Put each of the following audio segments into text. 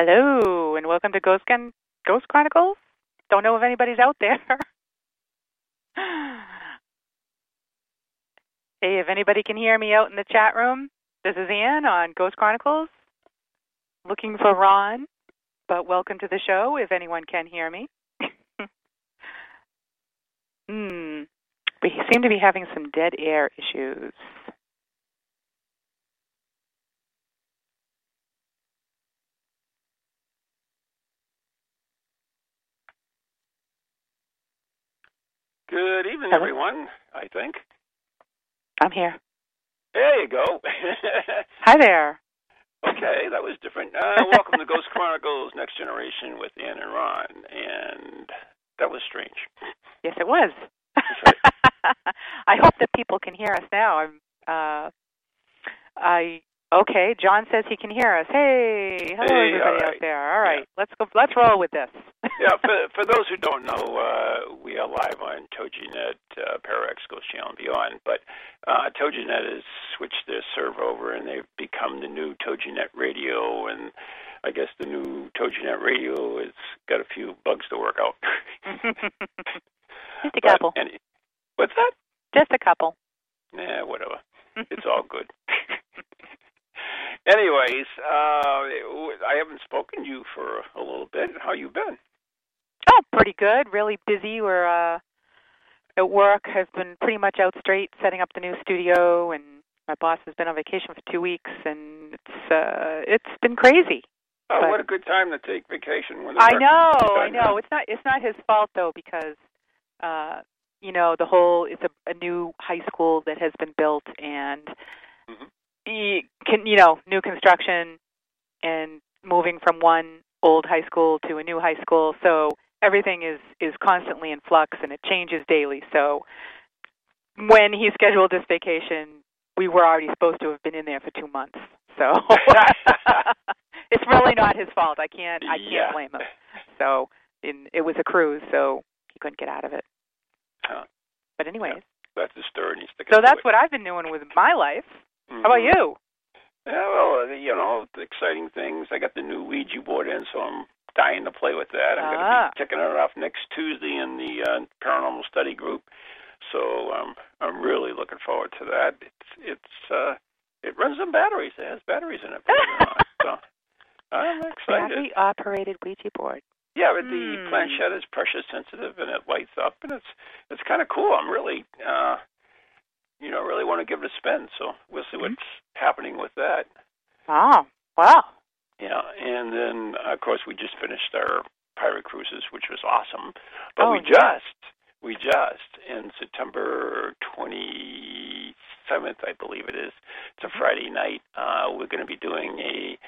Hello, and welcome to Ghost Gun Ghost Chronicles. Don't know if anybody's out there. hey, if anybody can hear me out in the chat room, this is Ann on Ghost Chronicles. Looking for Ron, but welcome to the show if anyone can hear me. hmm. We seem to be having some dead air issues. Good evening, Hello. everyone. I think. I'm here. There you go. Hi there. okay, that was different. Uh, welcome to Ghost Chronicles Next Generation with Ann and Ron. And that was strange. Yes, it was. right. I hope that people can hear us now. I'm. Uh, I okay. John says he can hear us. Hey, hello Hey, everybody all out there. All right, let's go. Let's roll with this. yeah, for, for those who don't know, uh, we are live on TogiNet, uh, Ghost Channel and beyond. But uh, TogiNet has switched their server over and they've become the new TogiNet Radio. And I guess the new TogiNet Radio has got a few bugs to work out. Just a But couple. any- what's that? Just a couple. Nah, whatever. It's all good. Anyways, uh, I haven't spoken to you for a little bit. How you been? Oh, pretty good. Really busy. We're uh, at work. I've been pretty much out straight setting up the new studio, and my boss has been on vacation for two weeks, and it's uh, it's been crazy. Oh, But- what a good time to take vacation. When I know, I know. It's not it's not his fault though because uh you know, the whole it's a, a new high school that has been built and Mhm. He can you know, new construction and moving from one old high school to a new high school. So everything is is constantly in flux and it changes daily. So when he scheduled this vacation, we were already supposed to have been in there for 2 months. So it's really not his fault. I can't I can't Yeah. blame him. So in, it was a cruise, so he couldn't get out of it. Huh. But anyways, That's the story. and he's sticking so that's it. what I've been doing with my life. Mhm. How about you? Yeah, well, uh, you know, the exciting things. I got the new Ouija board in, so I'm dying to play with that. I'm going to Ah. be kicking it off next Tuesday in the uh, paranormal study group. So um, I'm really looking forward to that. It's it's uh, it runs on batteries. It has batteries in it. believe it or not. so I'm excited. Battery operated Ouija board. Yeah, but the Hmm. planchette is pressure sensitive and it lights up and it's it's kind of cool. I'm really uh you know really want to give it a spin. So we'll see what's happening with that. Oh, wow. Yeah, and then of course we just finished our pirate cruises, which was awesome. But Oh, we yeah. just we just in September 27th, I believe it is. It's a Friday night. Uh, we're going to be doing a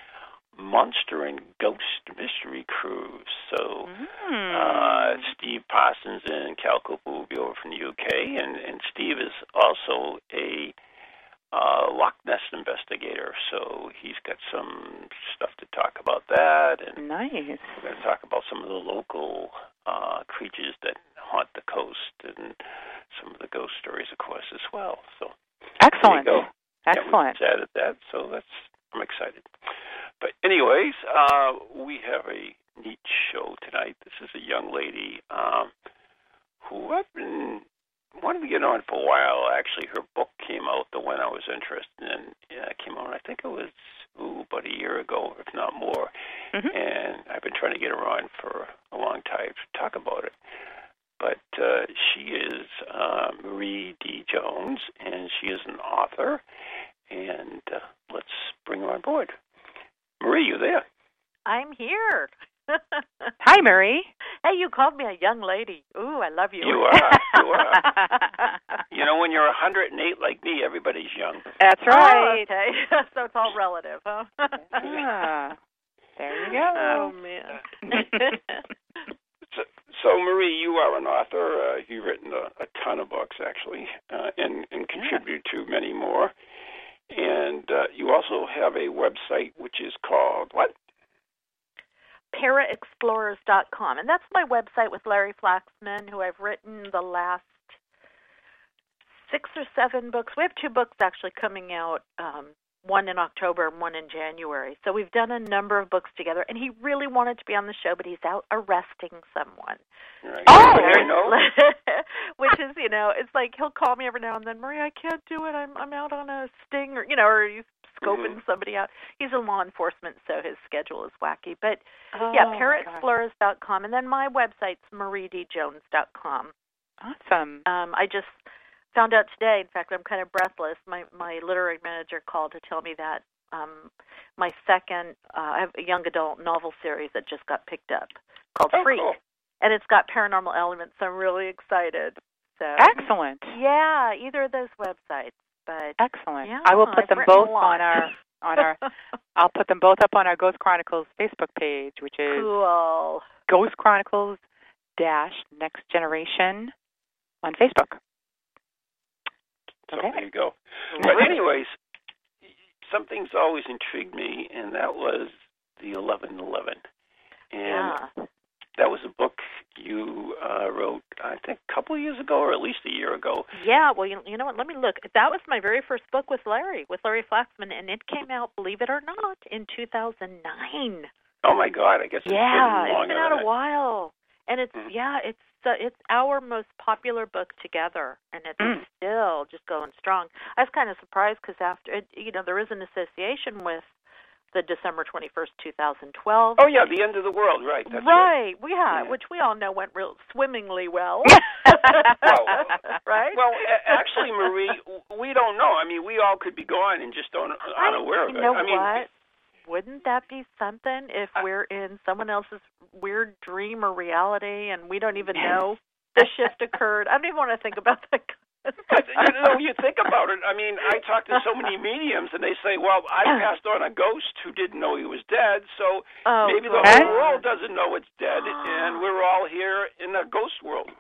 monster and ghost mystery cruise. So Mm. uh, Steve Parsons and Cal Cooper will be over from the UK, and, and Steve is also a uh, Loch Ness investigator, so he's got some stuff to talk about that, and nice. we're going to talk about some of the local uh, creatures that haunt the coast, and some of the ghost stories, of course, as well. So Excellent. there you go. Yeah, we Excellent. just added that, so that's I'm excited. But anyways, uh, we have a neat show tonight. This is a young lady um, who I've been wanted to get on for a while. Actually, her book came out, the one I was interested in, It came out. I think it was ooh, about a year ago, if not more. Mm-hmm. And I've been trying to get her on for a long time to talk about it. But uh, she is uh, Marie D. Jones, and she is an author. And uh, let's bring her on board. Marie, you there? I'm here. Hi, Marie. Hey, you called me a young lady. Ooh, I love you. You are. You are. you know, when you're 108 like me, everybody's young. That's right. Oh, okay. so it's all relative, huh? Ah, there you go. oh go. man. So, so Marie, you are an author. Uh, you've written a, a ton of books, actually, uh, and, and contributed to many more. And uh, you also have a website which is called what? paraexplorers.com. And that's my website with Larry Flaxman, who I've written the last six or seven books. We have two books actually coming out, um, one in October and one in January. So we've done a number of books together. And he really wanted to be on the show, but he's out arresting someone. Right. Oh! I know. Which is, you know, it's like he'll call me every now and then, Marie, I can't do it. I'm I'm out on a sting or you know, or he's scoping Mhm. somebody out. He's in law enforcement, so his schedule is wacky. But Oh, yeah, my paraexplorers.com, and then my website's mariedjones.com. gosh. Awesome. Um, I just found out today. In fact, I'm kind of breathless. My my literary manager called to tell me that um, my second uh, I have a young adult novel series that just got picked up called Oh, Freak, cool. and it's got paranormal elements. So I'm really excited. So Excellent. yeah, either of those websites. But Excellent. Yeah, I will put I've them both on our on our I'll put them both up on our Ghost Chronicles Facebook page, which is cool. Ghost Chronicles dash Next Generation on Facebook. So Okay. go. But anyways, something's always intrigued me, and that was the 1111. And Yeah. that was a book you uh, wrote, I think, a couple of years ago, or at least a year ago. Yeah, well, you, you know what? Let me look. That was my very first book with Larry, with Larry Flaxman, and it came out, believe it or not, in 2009. Oh my God! I guess it's Yeah, been it's longer been out a while, and it's Mhm. yeah, it's uh, it's our most popular book together, and it's Mm. still just going strong. I was kind of surprised because after it, you know, there is an association with the December 21st, 2012. Oh yeah, the end of the world, right? That's right, yeah, Yeah. which we all know went real swimmingly well. Well, right? Well, actually, Marie, we don't know. I mean, we all could be gone and just don't unaware of you it. know I mean, what? Wouldn't that be something if uh, we're in someone else's weird dream or reality and we don't even know the shift occurred? I don't even want to think about that. But you know, you think about it. I mean, I talk to so many mediums, and they say, "Well, I passed on a ghost who didn't know he was dead, so oh, maybe the whole world doesn't know it's dead, and we're all here in a ghost world."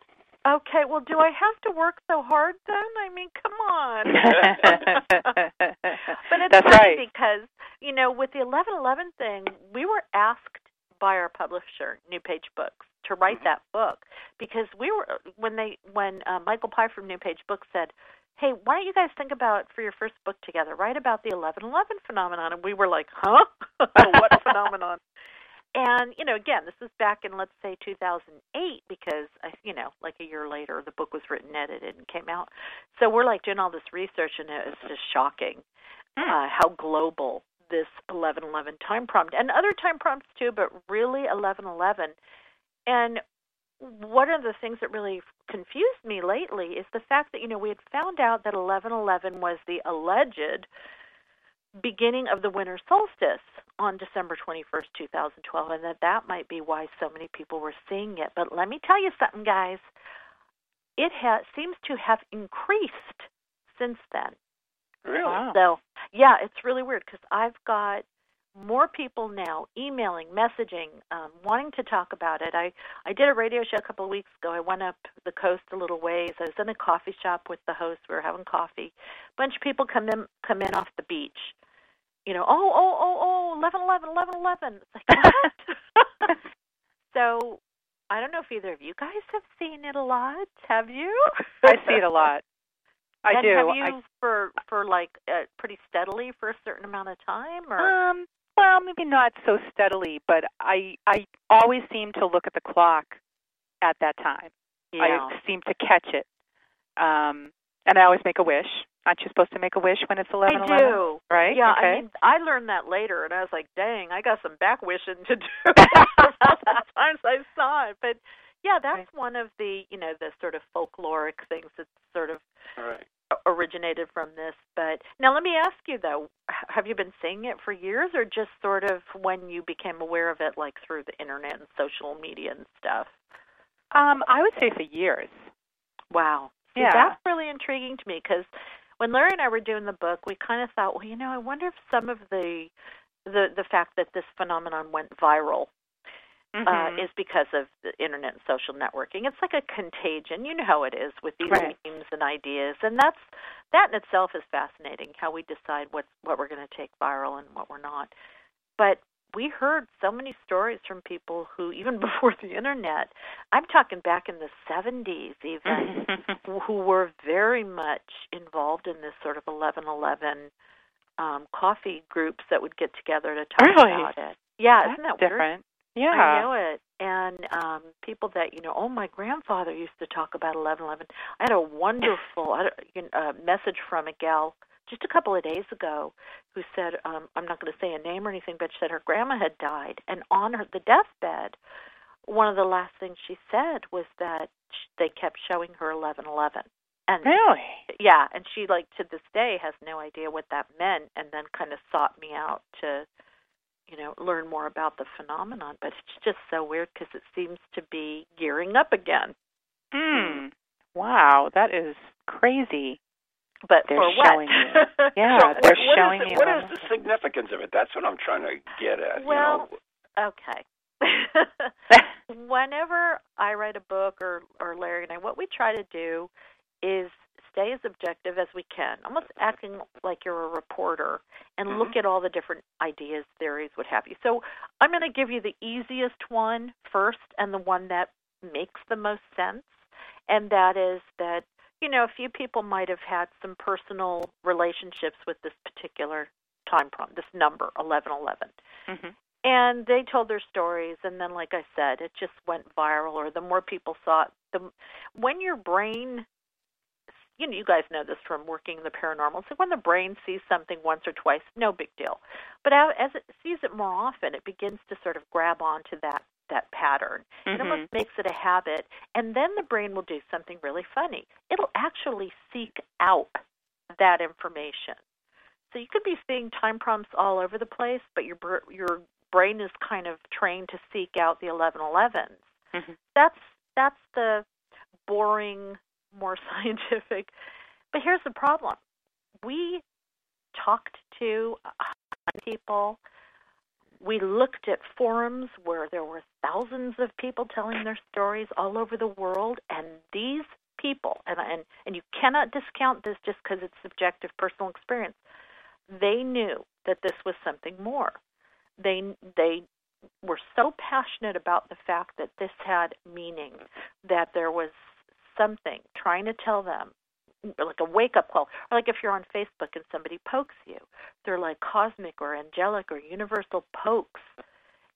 Okay, well, do I have to work so hard then? I mean, come on. but it's That's funny right. because you know, with the eleven eleven thing, we were asked by our publisher, New Page Books, to write Mhm. that book because we were when they when uh, Michael Pye from New Page Books said, "Hey, why don't you guys think about for your first book together? Write about the eleven eleven phenomenon." And we were like, "Huh? what phenomenon?" And you know, again, this is back in let's say 2008 because I, you know, like a year later, the book was written, edited, and came out. So we're like doing all this research, and it was just shocking uh, how global this 1111 time prompt and other time prompts too, but really 1111. And one of the things that really confused me lately is the fact that you know we had found out that 1111 was the alleged beginning of the winter solstice on December 21st, 2012, and that that might be why so many people were seeing it. But let me tell you something, guys. It ha- seems to have increased since then. Really? Wow. So, yeah, it's really weird because I've got more people now emailing, messaging, um, wanting to talk about it. I I did a radio show a couple of weeks ago. I went up the coast a little ways. I was in a coffee shop with the host. We were having coffee. A bunch of people come in come in off the beach. You know, oh oh oh oh, eleven eleven eleven eleven. It's like what? so I don't know if either of you guys have seen it a lot. Have you? I see it a lot. I and do. Have I- you for for like uh, pretty steadily for a certain amount of time, or Um, well, maybe not so steadily, but I I always seem to look at the clock at that time. yeah, I seem to catch it. Um, and I always make a wish. Aren't you supposed to make a wish when it's eleven I eleven? do. Right? Yeah, okay. I mean, I learned that later, and I was like, "Dang, I got some back wishing to do." Sometimes I saw it, but yeah, that's Right. one of the you know the sort of folkloric things that sort of All right. originated from this. But now, let me ask you though: Have you been seeing it for years, or just sort of when you became aware of it, like through the internet and social media and stuff? um, I would say for years. Wow. Yeah. that's really intriguing to me because when Larry and I were doing the book, we kind of thought, well, you know, I wonder if some of the the the fact that this phenomenon went viral uh, Mhm. is because of the internet and social networking. It's like a contagion. You know how it is with these Right. memes and ideas, and that's that in itself is fascinating. How we decide what what we're going to take viral and what we're not. But we heard so many stories from people who, even before the internet, I'm talking back in the 70s, even who were very much involved in this sort of 1111 um, coffee groups that would get together to talk Really? about it. Yeah, That's isn't that weird? yeah I know it. And um people that you know, oh, my grandfather used to talk about 1111. I had a wonderful I don't- you know, uh, message from a gal just a couple of days ago who said, um, I'm not going to say a name or anything, but she said her grandma had died, and on her the deathbed, one of the last things she said was that they kept showing her 1111. And Really? yeah, and she like to this day has no idea what that meant, and then kind of sought me out to, you know, learn more about the phenomenon. But it's just so weird because it seems to be gearing up again. Hmm. Wow, that is crazy. But They're for what? showing you. Yeah, so they're what, what showing is the, you what is the significance of it? That's what I'm trying to get at. Well, you know, okay. Whenever I write a book or or Larry and I, what we try to do is stay as objective as we can, almost acting like you're a reporter and Mhm. look at all the different ideas, theories, what have you. So I'm going to give you the easiest one first and the one that makes the most sense, and that is that you know a few people might have had some personal relationships with this particular time prompt, this number 1111 Mhm. and they told their stories and then like i said it just went viral or the more people saw it the when your brain you know you guys know this from working in the paranormal so when the brain sees something once or twice no big deal but as it sees it more often it begins to sort of grab onto that that pattern. It Mhm. almost makes it a habit and then the brain will do something really funny. It'll actually seek out that information. So you could be seeing time prompts all over the place but your your brain is kind of trained to seek out the 1111s Mhm. that's that's the boring more scientific but here's the problem. We talked to people we looked at forums where there were thousands of people telling their stories all over the world and these people and and and you cannot discount this just because it's subjective personal experience they knew that this was something more. They they were so passionate about the fact that this had meaning that there was something trying to tell them like a wake up call or like if you're on facebook and somebody pokes you they're like cosmic or angelic or universal pokes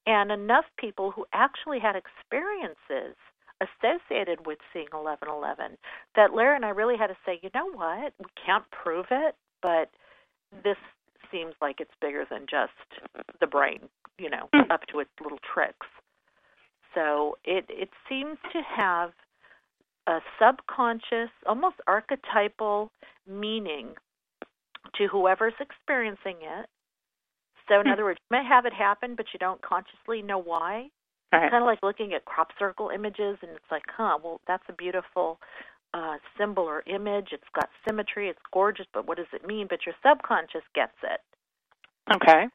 and enough people who actually had experiences associated with seeing 1111 that Larry and I really had to say, you know what, we can't prove it, but this seems like it's bigger than just the brain, you know, Hmm. up to its little tricks. So it it seems to have a subconscious, almost archetypal meaning to whoever's experiencing it. So in Hmm. other words, you may have it happen, but you don't consciously know why right. kind of like looking at crop circle images and it's like huh well that's a beautiful uh symbol or image it's got symmetry it's gorgeous but what does it mean but your subconscious gets it Okay.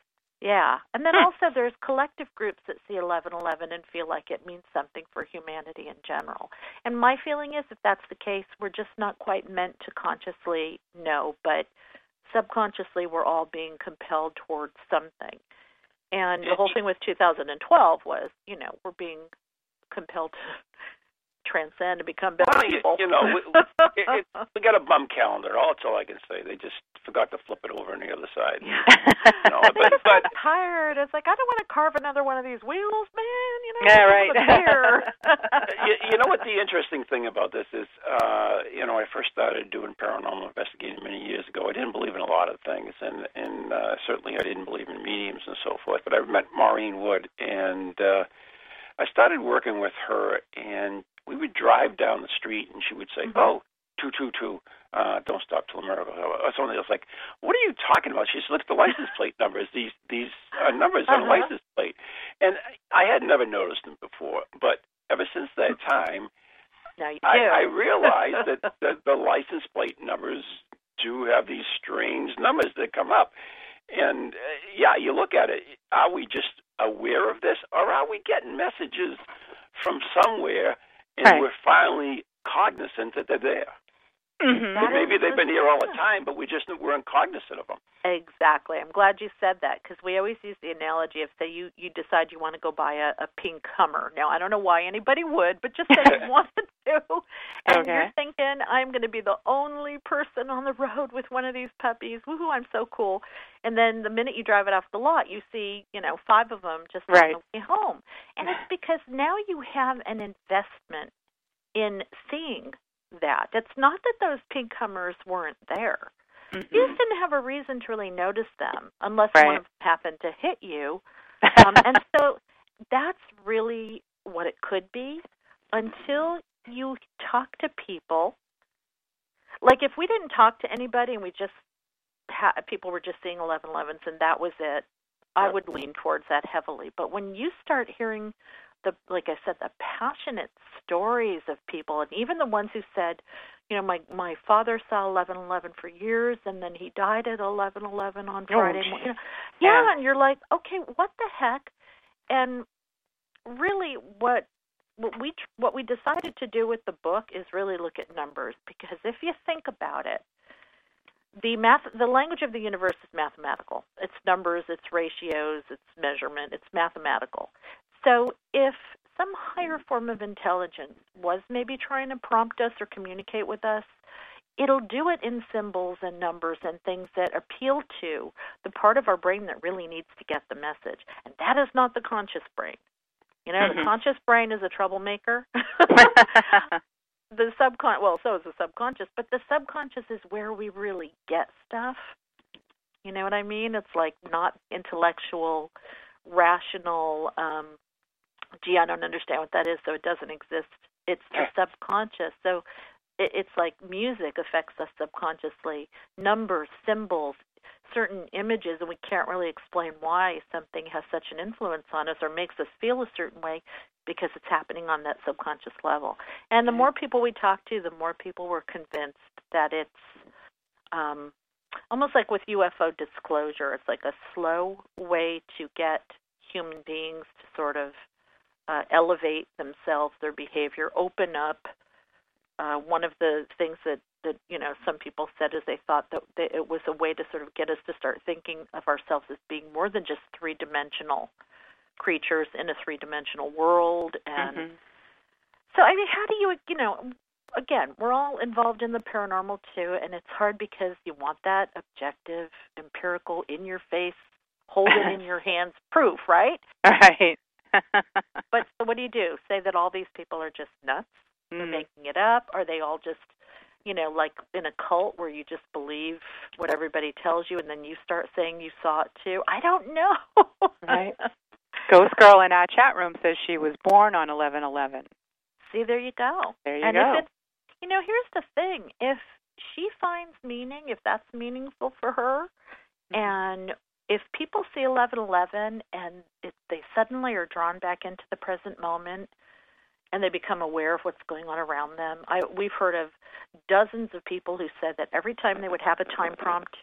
Yeah. And then also there's collective groups that see 1111 and feel like it means something for humanity in general. And my feeling is if that's the case we're just not quite meant to consciously know but subconsciously we're all being compelled towards something. And the whole thing with 2012 was, you know, we're being compelled to transcend and become better Well, people. you, you know, we, it, it, we got a bum calendar. All that's all I can say. They just forgot to flip it over on the other side. Yeah. You know, I but just but tired. It's like I don't want to carve another one of these wheels, man. You know, Yeah, right. you, you know what the interesting thing about this is, uh, you know, I first started doing paranormal investigating many years ago. I didn't believe in a lot of things, and and uh, certainly I didn't believe in mediums and so forth. But I met Maureen Wood, and uh, I started working with her, and we would drive down the street, and she would say, Mhm. "Oh, two two two, uh, don't stop till a miracle." Or something else like, "What are you talking about?" She said, "Look at the license plate numbers. These these uh, numbers on a Uh-huh. license plate." And I had never noticed them before, but ever since that time, now you do. I, I realized that, that the license plate numbers do have these strange numbers that come up. And uh, yeah, you look at it. Are we just aware of this, or are we getting messages from somewhere, and Right. we're finally cognizant that they're there? Mhm. That Maybe they've been here all the time, but we just weren't cognizant of them. Exactly. I'm glad you said that because we always use the analogy of say you you decide you want to go buy a, a pink Hummer. Now I don't know why anybody would, but just say you want to, and Okay. you're thinking I'm going to be the only person on the road with one of these puppies. Woohoo! I'm so cool. And then the minute you drive it off the lot, you see you know five of them just Right. on the way home, and it's because now you have an investment in seeing that. It's not that those pink Hummers weren't there you Mhm. just didn't have a reason to really notice them unless Right. one of them happened to hit you. Um, and so that's really what it could be until you talk to people. Like if we didn't talk to anybody and we just ha- people were just seeing 1111s and that was it, I would lean towards that heavily. But when you start hearing the like I said, the passionate stories of people, and even the ones who said, you know, my my father saw eleven eleven for years, and then he died at eleven eleven on Oh, Friday. morning. You know, yeah, Yeah. and you're like, okay, what the heck? And really, what what we tr- what we decided to do with the book is really look at numbers because if you think about it, the math the language of the universe is mathematical. It's numbers, it's ratios, it's measurement, it's mathematical. So if some higher form of intelligence was maybe trying to prompt us or communicate with us, it'll do it in symbols and numbers and things that appeal to the part of our brain that really needs to get the message. And that is not the conscious brain. You know, the Mhm. conscious brain is a troublemaker. the subcon well, so is the subconscious, but the subconscious is where we really get stuff. You know what I mean? It's like not intellectual, rational, um gee, I don't understand what that is, so it doesn't exist. It's the subconscious. So it, it's like music affects us subconsciously, numbers, symbols, certain images, and we can't really explain why something has such an influence on us or makes us feel a certain way because it's happening on that subconscious level. And the more people we talk to, the more people were convinced that it's um, almost like with UFO disclosure. It's like a slow way to get human beings to sort of uh, elevate themselves, their behavior, open up. Uh, one of the things that that you know some people said is they thought that, that it was a way to sort of get us to start thinking of ourselves as being more than just three dimensional creatures in a three dimensional world and Mhm. so I mean how do you you know again we're all involved in the paranormal too and it's hard because you want that objective empirical in your face hold it in your hands proof right Right. but so what do you do say that all these people are just nuts they're Mm. making it up are they all just you know like in a cult where you just believe what everybody tells you and then you start saying you saw it too i don't know Right. Ghost Girl in our chat room says she was born on eleven eleven. see there you go There you and go. if it's you know here's the thing if she finds meaning if that's meaningful for her Mm-hmm. and if people see 1111 and it, they suddenly are drawn back into the present moment and they become aware of what's going on around them I, we've heard of dozens of people who said that every time they would have a time prompt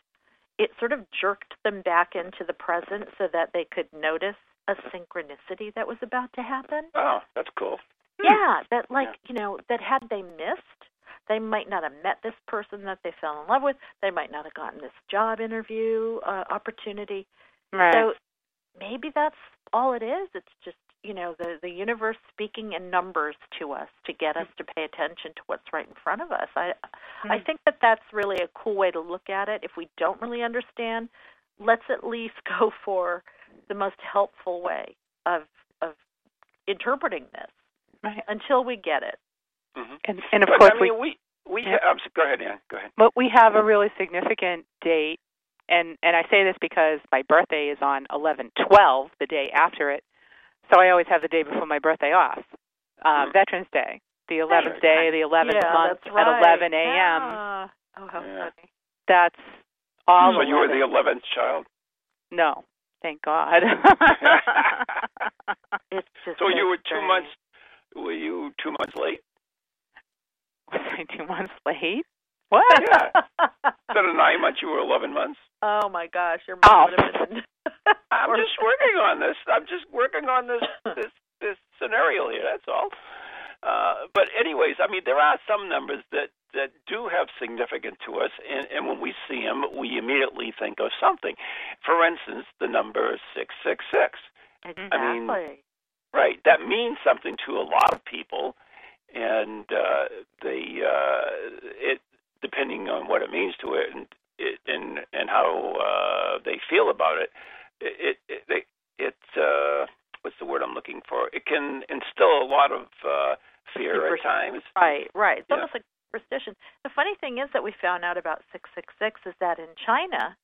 it sort of jerked them back into the present so that they could notice a synchronicity that was about to happen Oh, that's cool. yeah, that like you know that had they missed, they might not have met this person that they fell in love with. They might not have gotten this job interview uh, opportunity. right. So maybe that's all it is. It's just you know the the universe speaking in numbers to us to get us to pay attention to what's right in front of us. I Hmm. I think that that's really a cool way to look at it. If we don't really understand, let's at least go for the most helpful way of of interpreting this Right. until we get it. Mhm. And and of but, course I we mean, we we Yeah. I'm, go ahead, Ann. Go ahead. but we have a really significant date and and I say this because my birthday is on 11/12, the day after it. So I always have the day before my birthday off. Uh Mhm. Veterans Day, the 11th day, the 11th yeah, month that's right. at 11 a.m. Yeah. Oh, how Yeah. funny. That's all so you were the eleventh child. No. Thank God. It's just So you were two strange. months. Were you two months late? Was I 2 months late? What? Yeah. Instead of nine months, you were eleven months. oh my gosh, your Oh. mom would have been. I'm just working on this. I'm just working on this this this scenario here. That's all. Uh, but anyways, I mean, there are some numbers that that do have significance to us, and, and when we see them, we immediately think of something. For instance, the number six six six. Exactly. I mean, Right. That means something to a lot of people, and uh, they uh, it depending on what it means to it and it, and and how uh, they feel about it. It it it, it uh, what's the word I'm looking for? It can instill a lot of uh, fear at times. Right, right. It's Yeah. almost like superstition. The funny thing is that we found out about 666 is that in China,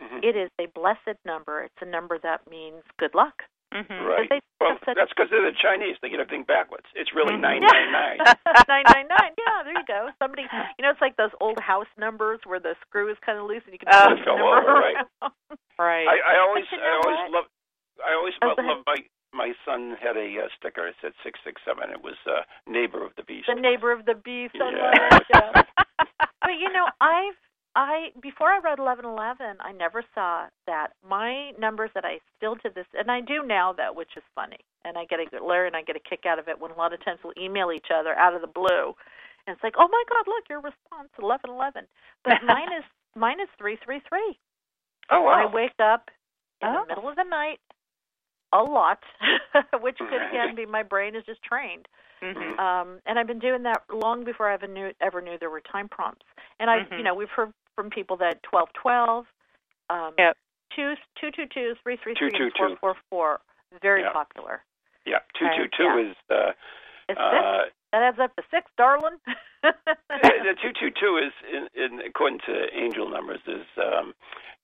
Mhm. it is a blessed number. It's a number that means good luck. Mhm. Right. they Well, that's because they're the Chinese. They get everything backwards. It's really Mhm. nine nine nine. 999. Yeah, there you go. Somebody, you know, it's like those old house numbers where the screw is kind of loose and you can Oh. push the Fell number over, right. Right. I, I always, I always what? love, I always Oh, love, go ahead. love my my son had a uh, sticker. It said six six seven. It was uh, neighbor of the beast. the neighbor of the beast. I Yeah. love it. Yeah. but you know, I've I before I read eleven eleven, I never saw that. My numbers that I still to this, and I do now though, which is funny, and I get a Larry and I get a kick out of it when a lot of times we'll email each other out of the blue, and it's like, oh my God, look your response eleven eleven. But mine is mine is three three three. oh wow! I wake up in Oh. the middle of the night a lot, which could again be my brain is just trained. Mhm. Um, and I've been doing that long before I ever knew ever knew there were time prompts. And I, Mhm. you know, we've heard from people that twelve twelve, um, Yep. two two two two, three three Two, three, two, and four four four, very Yeah. popular. yeah, two two two yeah. is uh, It's uh, six. That adds up to six, darling. the two two two is in, in according to angel numbers is um,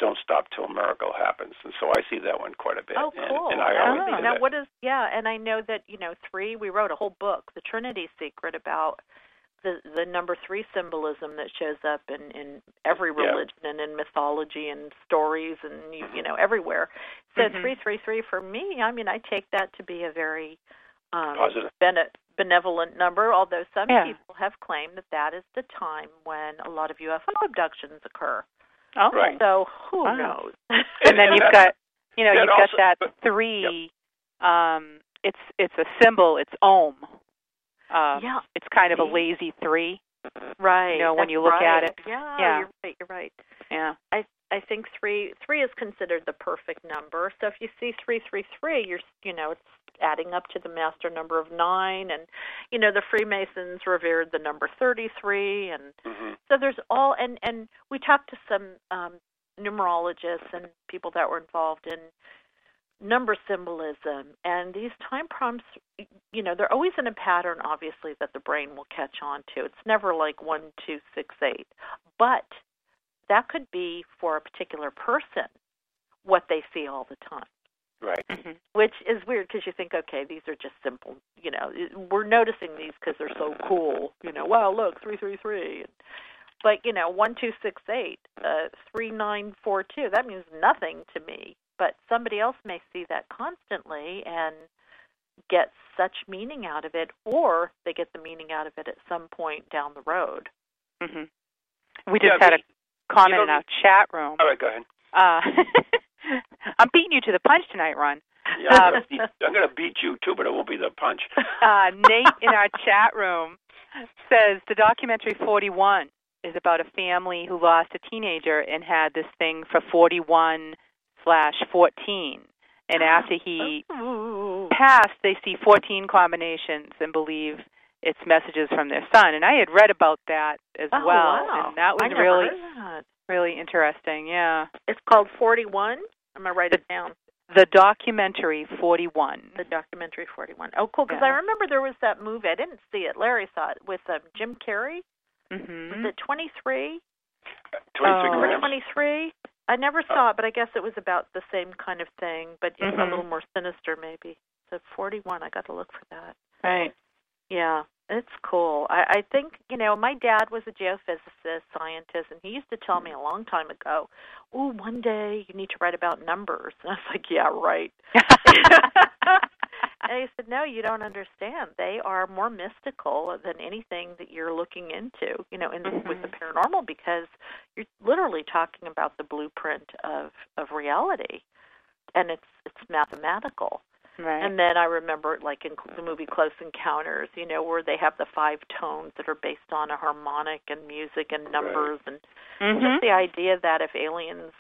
don't stop till a miracle happens, and so I see that one quite a bit. Oh, cool. and I Oh. always do now, that. what is yeah? And I know that you know three. We wrote a whole book, The Trinity Secret, about the the number three symbolism that shows up in in every Yeah. religion and in mythology and stories and you, you know everywhere. So Mhm. three three three for me, I mean, I take that to be a very um, Positive. bene- benevolent number. Although some Yeah. people have claimed that that is the time when a lot of UFO abductions occur. Oh. Right. So who Wow. knows? And And- then and you've got, you know, you've got also- that but- three. Um, it's it's a symbol. It's Om. Um, yeah, It's kind of a lazy three. right. you know, when you look at it. Yeah, Yeah. you're right. You're right. Yeah. I I think three three is considered the perfect number. So if you see three three three, you're you know it's adding up to the master number of nine, and you know the Freemasons revered the number thirty three, and Mhm. so there's all and and we talked to some um, numerologists and people that were involved in number symbolism and these time prompts you know they're always in a pattern obviously that the brain will catch on to. It's never like one two six eight. But that could be for a particular person what they see all the time. Right. hmm which is weird because you think okay these are just simple you know we're noticing these because they're so cool you know wow look three three three. But you know one two six eight uh three nine four two that means nothing to me but somebody else may see that constantly and get such meaning out of it or they get the meaning out of it at some point down the road hmm We just Yeah, had but a comment in our chat room. All right, go ahead. Uh, I'm beating you to the punch tonight, Ron. Yeah, I'm, Um, gonna beat, I'm gonna beat you too, but it won't be the punch. Uh, Nate in our chat room says the documentary 41 is about a family who lost a teenager and had this thing for 41 slash 14. And after he passed, they see 14 combinations and believe it's messages from their son. And I had read about that as Oh, well, wow. and that was I never really heard that. really interesting. Yeah, It's called 41. I'm gonna write it down. the documentary 41. The documentary 41. Oh, cool. Because Yeah. I remember there was that movie. I didn't see it. Larry saw it with um, Jim Carrey. hmm Was it 23 23 Oh. or grams. 23? I never oh. saw it, but I guess it was about the same kind of thing, but know, a mm-hmm. little more sinister, maybe. So 41. I got to look for that. Right. Yeah, it's cool. I, I think you know my dad was a geophysicist, scientist, and he used to tell me a long time ago, "Oh, one day you need to write about numbers." And I was like, "Yeah, right." and he said, "No, you don't understand. They are more mystical than anything that you're looking into, you know, in the, with the paranormal, because you're literally talking about the blueprint of of reality, and it's it's mathematical." right. And then I remember, like in the movie Close Encounters, you know, where they have the five tones that are based on a harmonic and music and numbers, and Mhm. just the idea that if aliens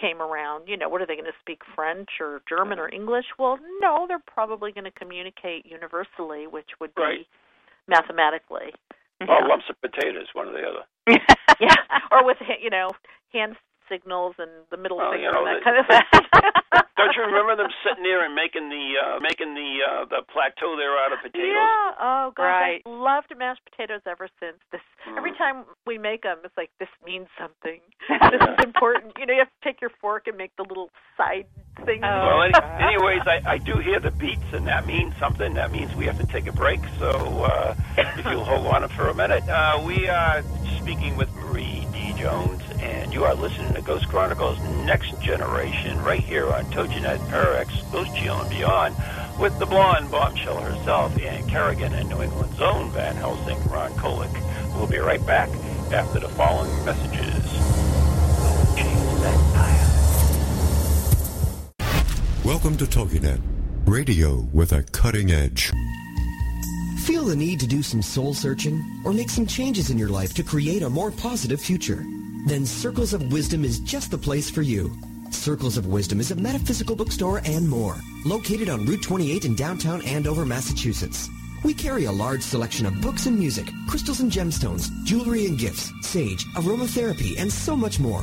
came around, you know, what are they going to speak French or German or English? Well, no, they're probably going to communicate universally, which would be Right. mathematically. Well, lumps of potatoes, one or the other. Yeah, or with you know hand signals and the middle Well, you finger know, and that the- kind of thing. Don't you remember them sitting there and making the uh, making the uh, the plateau there out of potatoes? Yeah. Oh gosh, Right. I've loved mashed potatoes ever since. This every Mm. time we make them, it's like this means something. this is important. You know, you have to take your fork and make the little side thing. Oh. Well, any, anyways, I, I do hear the beats, and that means something. That means we have to take a break. So uh, if you'll hold on for a minute, uh, we are speaking with Marie D. Jones, and you are listening to Ghost Chronicles Next Generation right here on TogiNet, Parax, Ghost Channel, and beyond with the blonde bombshell herself, Ann Kerrigan, and New England's own Van Helsing, Ron Kolek. We'll be right back after the following messages. Don't change that dial. Welcome to TogiNet, radio with a cutting edge. Feel the need to do some soul searching or make some changes in your life to create a more positive future? Then Circles of Wisdom is just the place for you. Circles of Wisdom is a metaphysical bookstore and more, located on Route 28 in downtown Andover, Massachusetts. We carry a large selection of books and music, crystals and gemstones, jewelry and gifts, sage, aromatherapy, and so much more,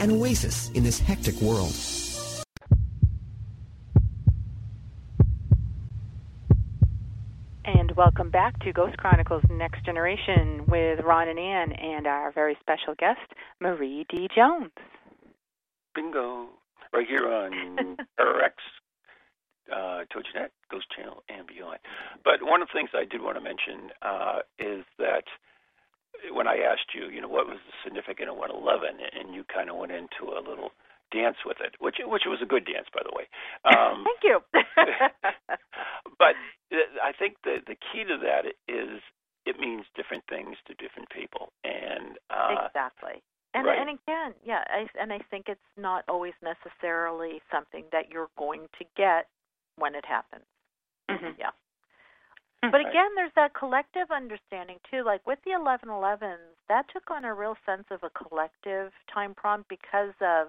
an oasis in this hectic world. And welcome back to Ghost Chronicles Next Generation with Ron and Ann and our very special guest, Marie D. Jones. Bingo. Right here on RX, uh, TogiNet, Ghost Channel, and beyond. But one of the things I did want to mention uh, is that when I asked you, you know, what was the significant of 111, and you kind of went into a little dance with it, which which was a good dance, by the way. Um, Thank you. but I think the the key to that is it means different things to different people, and uh, exactly. And right. and again, yeah, I, and I think it's not always necessarily something that you're going to get when it happens. Mhm. Yeah. Mm-hmm. But Right. again, there's that collective understanding too. Like with the 1111s, that took on a real sense of a collective time prompt because of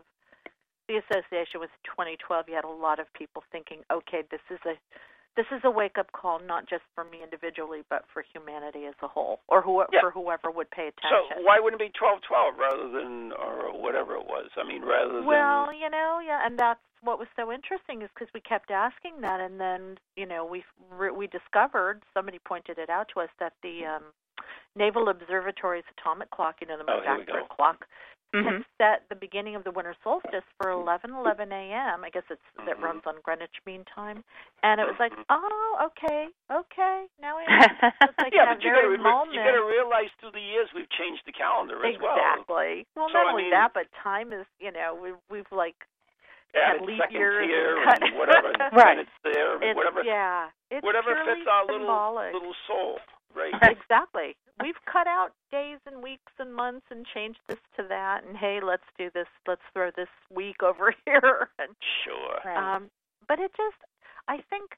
the association with 2012. You had a lot of people thinking, okay, this is a this is a wake up call, not just for me individually, but for humanity as a whole, or who, Yeah. for whoever would pay attention. So why wouldn't it be twelve twelve rather than or whatever it was? I mean, rather than Well, you know, yeah, and that's what was so interesting is because we kept asking that, and then you know we we discovered somebody pointed it out to us that the um, Naval Observatory's atomic clock, you know, the Oh, most we accurate clock, Mhm. had set the beginning of the winter solstice for 11:11 a.m. I guess it's that Mhm. runs on Greenwich Mean Time, and it was like, Mhm. oh, okay, okay, now I know. It's like yeah, but you very gotta moment. you gotta realize through the years we've changed the calendar as well. Exactly. Well, So, not I only mean- that, but time is, you know, we we've like added leap seconds years here and- and whatever, and Right. minutes there, It's, whatever, yeah, it's whatever purely fits our little little soul, right? exactly. We've cut out days and weeks and months and changed this to that. And hey, let's do this. Let's throw this week over here. And, Sure. Right. um, but it just, I think,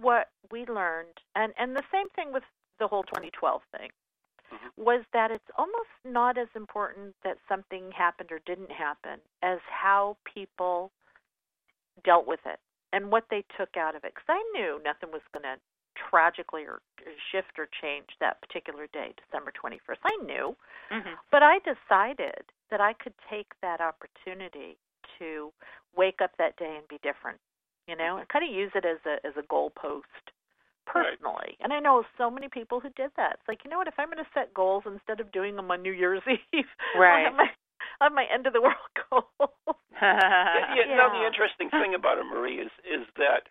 what we learned, and and the same thing with the whole 2012 thing, Mhm. was that it's almost not as important that something happened or didn't happen as how people dealt with it and what they took out of it. Because I knew nothing was going to tragically or shift or change that particular day, December 21st. I knew, Mhm. but I decided that I could take that opportunity to wake up that day and be different, you know, and kind of use it as a as a goalpost Right. personally. And I know so many people who did that. It's like, you know what, if I'm going to set goals instead of doing them on New Year's Eve, Right. on my, on my end of the world goal. Yeah, you know, the interesting thing about it, Marie, is is that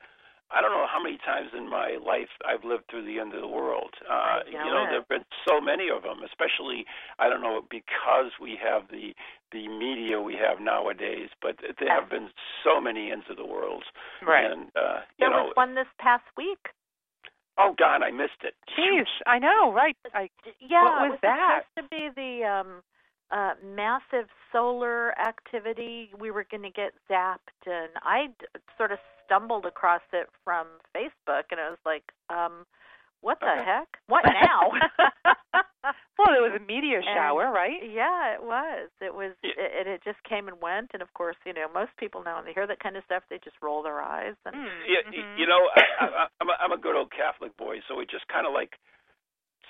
I don't know how many times in my life I've lived through the end of the world. Uh, you know know, there've been so many of them, especially I don't know because we have the the media we have nowadays, but there have been so many ends of the world. Right. And uh, you There know, was one this past week. oh God, I missed it. Jeez, I know, right? I Yeah, What it was was that? supposed to be the um uh massive solar activity. We were going to get zapped and I d- sort of stumbled across it from Facebook and I was like, um what the Okay. heck? What now? well, there was a meteor And- shower, right? yeah, it was. It was Yeah. it, it just came and went and of course, you know, most people now when they hear that kind of stuff, they just roll their eyes and Mm, Yeah, y mhm. you know, I, I, I'm a, I'm a good old Catholic boy, so it just kind of like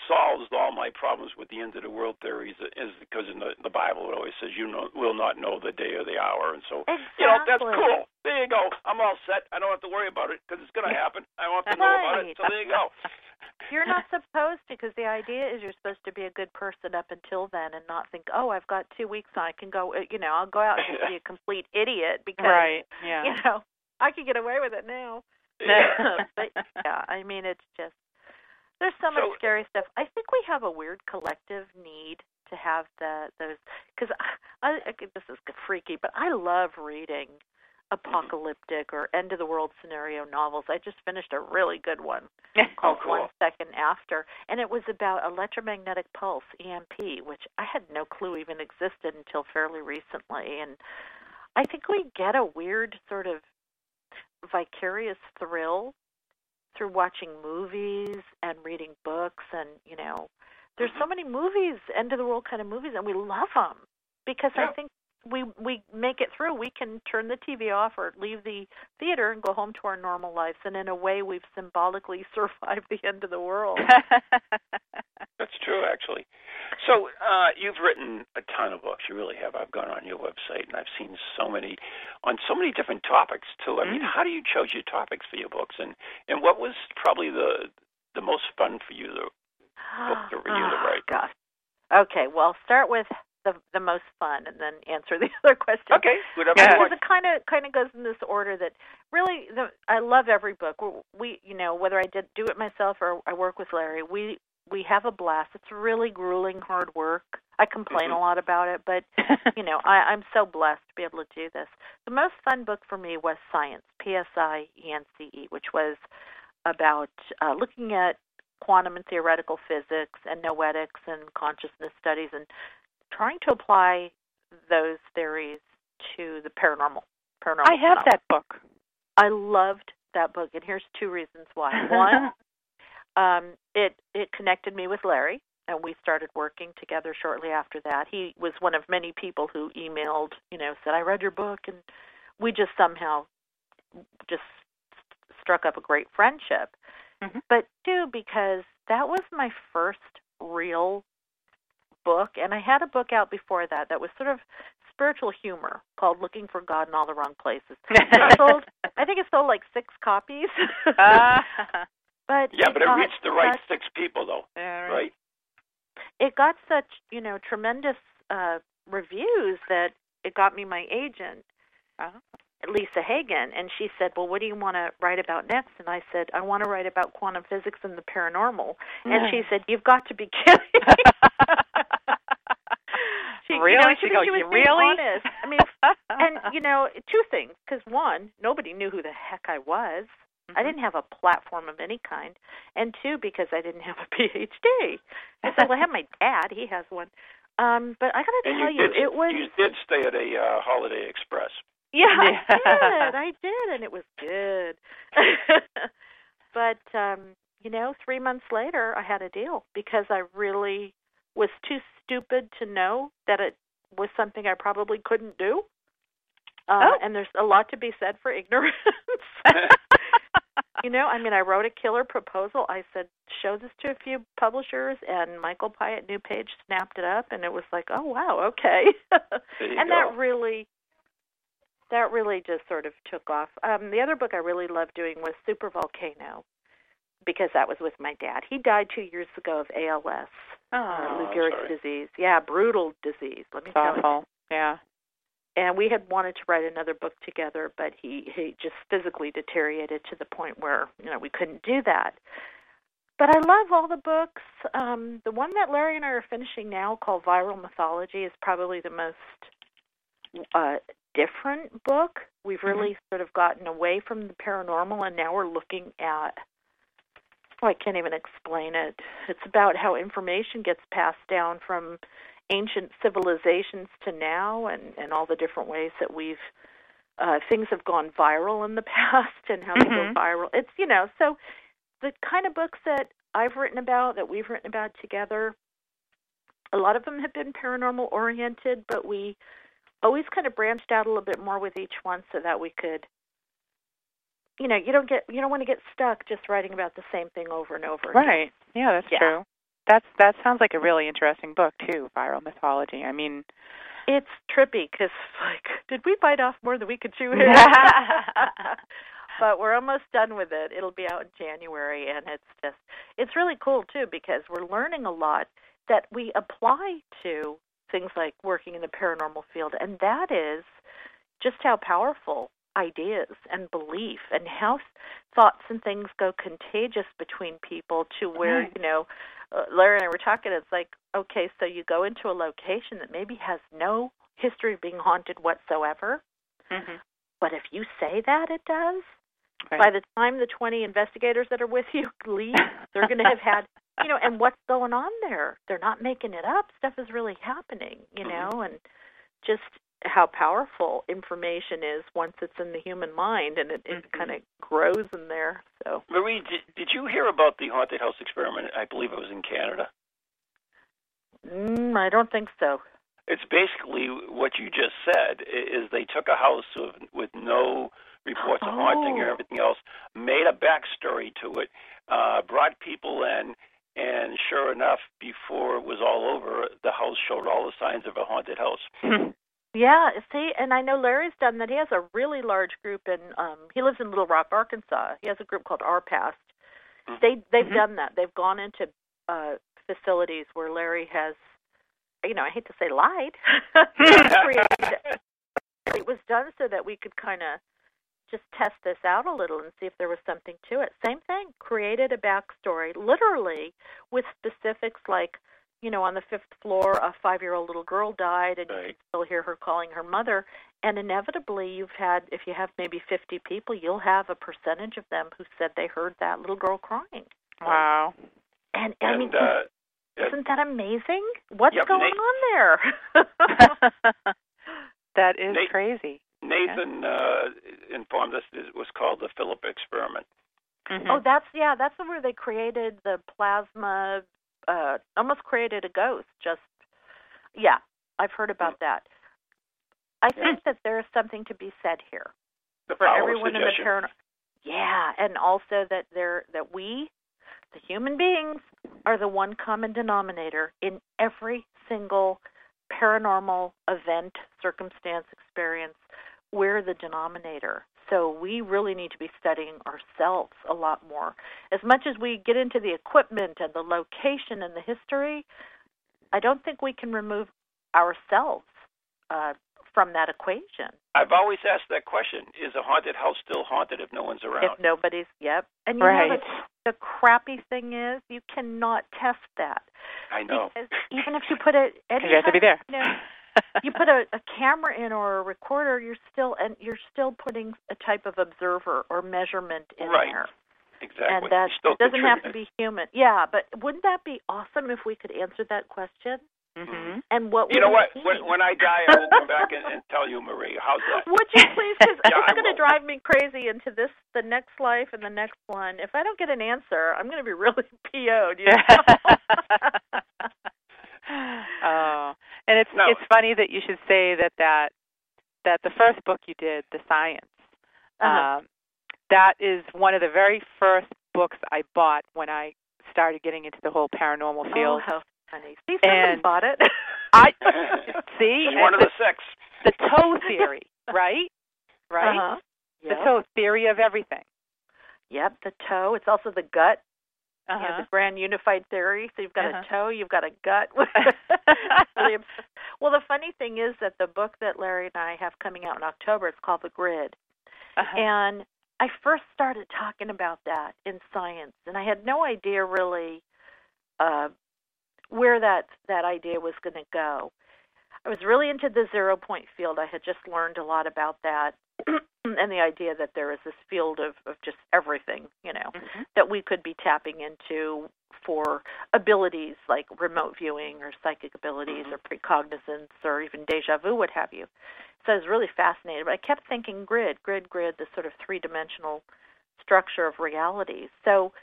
solves all my problems with the end of the world theories. Is because in the the Bible it always says you know will not know the day or the hour, and so Exactly. you know that's cool. There you go. I'm all set. I don't have to worry about it because it's going to happen. I don't have to know about it. So there you go. You're not supposed to, because the idea is you're supposed to be a good person up until then, and not think, oh, I've got two weeks, I can go. uh, You know, I'll go out and just be a complete idiot because, Right. Yeah. you know, I can get away with it now. Yeah. but yeah, I mean, it's just there's so much So- scary stuff. I think we have a weird collective need to have the those because I, I this is freaky, but I love reading mm-hmm. apocalyptic or end of the world scenario novels. I just finished a really good one oh, called cool. One Second After, and it was about electromagnetic pulse (EMP), which I had no clue even existed until fairly recently. And I think we get a weird sort of vicarious thrill through watching movies and reading books, and you know, there's mm-hmm. so many movies, end of the world kind of movies, and we love them because I think we we make it through. We can turn the TV off or leave the theater and go home to our normal lives, and in a way, we've symbolically survived the end of the world. That's true, actually. So uh, you've written a ton of books. You really have. I've gone on your website and I've seen so many on so many different topics too. I mean, Mm. how do you choose your topics for your books, and and what was probably the the most fun for you to book to for you to Oh, write? Gosh. Okay, well, start with the the most fun, and then answer the other question. Okay, whatever Yeah. because it kind of kind of goes in this order that really the, I love every book. We, we you know whether I did do it myself or I work with Larry, we we have a blast. It's really grueling, hard work. I complain Mhm. a lot about it, but you know I, I'm so blessed to be able to do this. The most fun book for me was PSIence, P S I E N C E, which was about uh, looking at quantum and theoretical physics and noetics and consciousness studies and trying to apply those theories to the paranormal. Paranormal. I have phenomena. that book. I loved that book, and here's two reasons why. One, um, it it connected me with Larry, and we started working together shortly after that. He was one of many people who emailed, you know, said I read your book, and we just somehow just struck up a great friendship. Mhm. But two, because that was my first real book, and I had a book out before that that was sort of spiritual humor called "Looking for God in All the Wrong Places." It sold, I think it sold like six copies. Ah. but Yeah, it but it got reached the right such- six people though, Yeah, right? It got such you know tremendous uh, reviews that it got me my agent, Uh-huh. Lisa Hagen, and she said, "Well, what do you want to write about next?" And I said, "I want to write about quantum physics and the paranormal." And she said, "You've got to be kidding." she, really? You know, she, she, go, she was being really? honest. I mean, and you know, two things. Because one, nobody knew who the heck I was. Mm-hmm. I didn't have a platform of any kind, and two, because I didn't have a PhD. I said, "Well, I have my dad; he has one." Um, but I got to tell you you, did, it was you did stay at a uh, Holiday Express. yeah, Yeah. I did. I did, and it was good. but um, you know, three months later, I had a deal because I really was too stupid to know that it was something I probably couldn't do. Uh, Oh. And there's a lot to be said for ignorance. you know, I mean, I wrote a killer proposal. I said, show this to a few publishers, and Michael Pye at New Page snapped it up, and it was like, oh wow, okay. And go. that really, that really just sort of took off. Um, the other book I really loved doing was Super Volcano, because that was with my dad. He died two years ago of ALS, uh, Oh, Lou Gehrig's sorry. disease. Yeah, brutal disease. Let me it's tell you awful. Yeah. and we had wanted to write another book together, but he he just physically deteriorated to the point where you know we couldn't do that. But I love all the books. Um, the one that Larry and I are finishing now, called Viral Mythology, is probably the most uh, different book. We've really sort of gotten away from the paranormal, and now we're looking at. I can't even explain it. It's about how information gets passed down from ancient civilizations to now and and all the different ways that we've uh things have gone viral in the past and how they go Mhm. viral it's you know so the kind of books that I've written about that we've written about together a lot of them have been paranormal oriented but we always kind of branched out a little bit more with each one so that we could you know you don't get you don't want to get stuck just writing about the same thing over and over again. Right. Yeah, that's Yeah. true. That's that sounds like a really interesting book too, viral mythology. I mean, It's trippy because, like, did we bite off more than we could chew here? but we're almost done with it. It'll be out in January, and it's just, it's really cool too because we're learning a lot that we apply to things like working in the paranormal field, and that is just how powerful ideas and belief and how thoughts and things go contagious between people to where Right. you know uh, Larry and I were talking it's like okay so you go into a location that maybe has no history of being haunted whatsoever mhm. but if you say that it does Right. by the time the 20 investigators that are with you leave they're going to have had you know and what's going on there they're not making it up stuff is really happening you know and just how powerful information is once it's in the human mind and it, it Mhm. kind of grows in there so Marie, did, did you hear about the haunted house experiment? I believe it was in Canada. mm, i don't think so It's basically what you just said. Is they took a house with, with no reports of haunting or Oh. everything else, made a backstory to it, uh, brought people in, and sure enough, before it was all over, the house showed all the signs of a haunted house. Yeah, see, and I know Larry's done that. He has a really large group in um he lives in Little Rock, Arkansas. He has a group called Our Past. Mhm. They they've Mhm. done that. They've gone into uh facilities where Larry has you know, I hate to say lied. created it was done so that we could kind of just test this out a little and see if there was something to it. Same thing, created a backstory, literally with specifics like, you know, on the fifth floor, a five-year-old little girl died, and you can still hear her calling her mother. And inevitably, you've had, if you have maybe 50 people, you'll have a percentage of them who said they heard that little girl crying. wow. And I mean, and uh, isn't that amazing? What's Yep, going Nate- on there? that is Nate- crazy. Nathan uh, informed us it was called the Philip experiment. Mhm. Oh, that's yeah, that's where they created the plasma, uh, almost created a ghost. Just yeah, I've heard about that. I think that there is something to be said here The for everyone in the paranormal. Yeah, and also that there that we, the human beings, are the one common denominator in every single paranormal event, circumstance, experience. We're the denominator. So we really need to be studying ourselves a lot more. As much as we get into the equipment and the location and the history, I don't think we can remove ourselves uh, from that equation. I've always asked that question: Is a haunted house still haunted if no one's around? If nobody's, yep. And you Right. know, the, the crappy thing is you cannot test that. I know. Because even if you put it, you have to be there. You, know, you put a, a camera in or a recorder, you're still and you're still putting a type of observer or measurement in Right. there, Exactly. and that You're still doesn't have to be human. Yeah, but wouldn't that be awesome if we could answer that question? Mm-hmm. And what You know what? When, when I die, I will come back and, and tell you, Marie. How's that? Would you please? Because Yeah, I it's going to drive me crazy into this, the next life, and the next one. If I don't get an answer, I'm going to be really PO'd. You know? oh, and it's No. it's funny that you should say that that that the first book you did, the PSIence, Uh-huh. um, that is one of the very first books I bought when I started getting into the whole paranormal oh, field. how funny! See, somebody And- bought it. I see She's one of the, the six. the toe theory, right? Right. Uh-huh. The toe theory of everything. Yep, the toe. It's also the gut. You know, Uh-huh. the grand unified theory. So you've got Uh-huh. a toe, you've got a gut. Well, the funny thing is that the book that Larry and I have coming out in October, it's called The Grid. Uh-huh. And I first started talking about that in PSIence, and I had no idea really uh, where that that idea was going to go. I was really into the zero point field. I had just learned a lot about that, and the idea that there is this field of of just everything, you know, Mhm. that we could be tapping into for abilities like remote viewing or psychic abilities or precognizance or even deja vu, what have you. So I was really fascinated. But I kept thinking grid, grid, grid, this sort of three dimensional structure of reality. So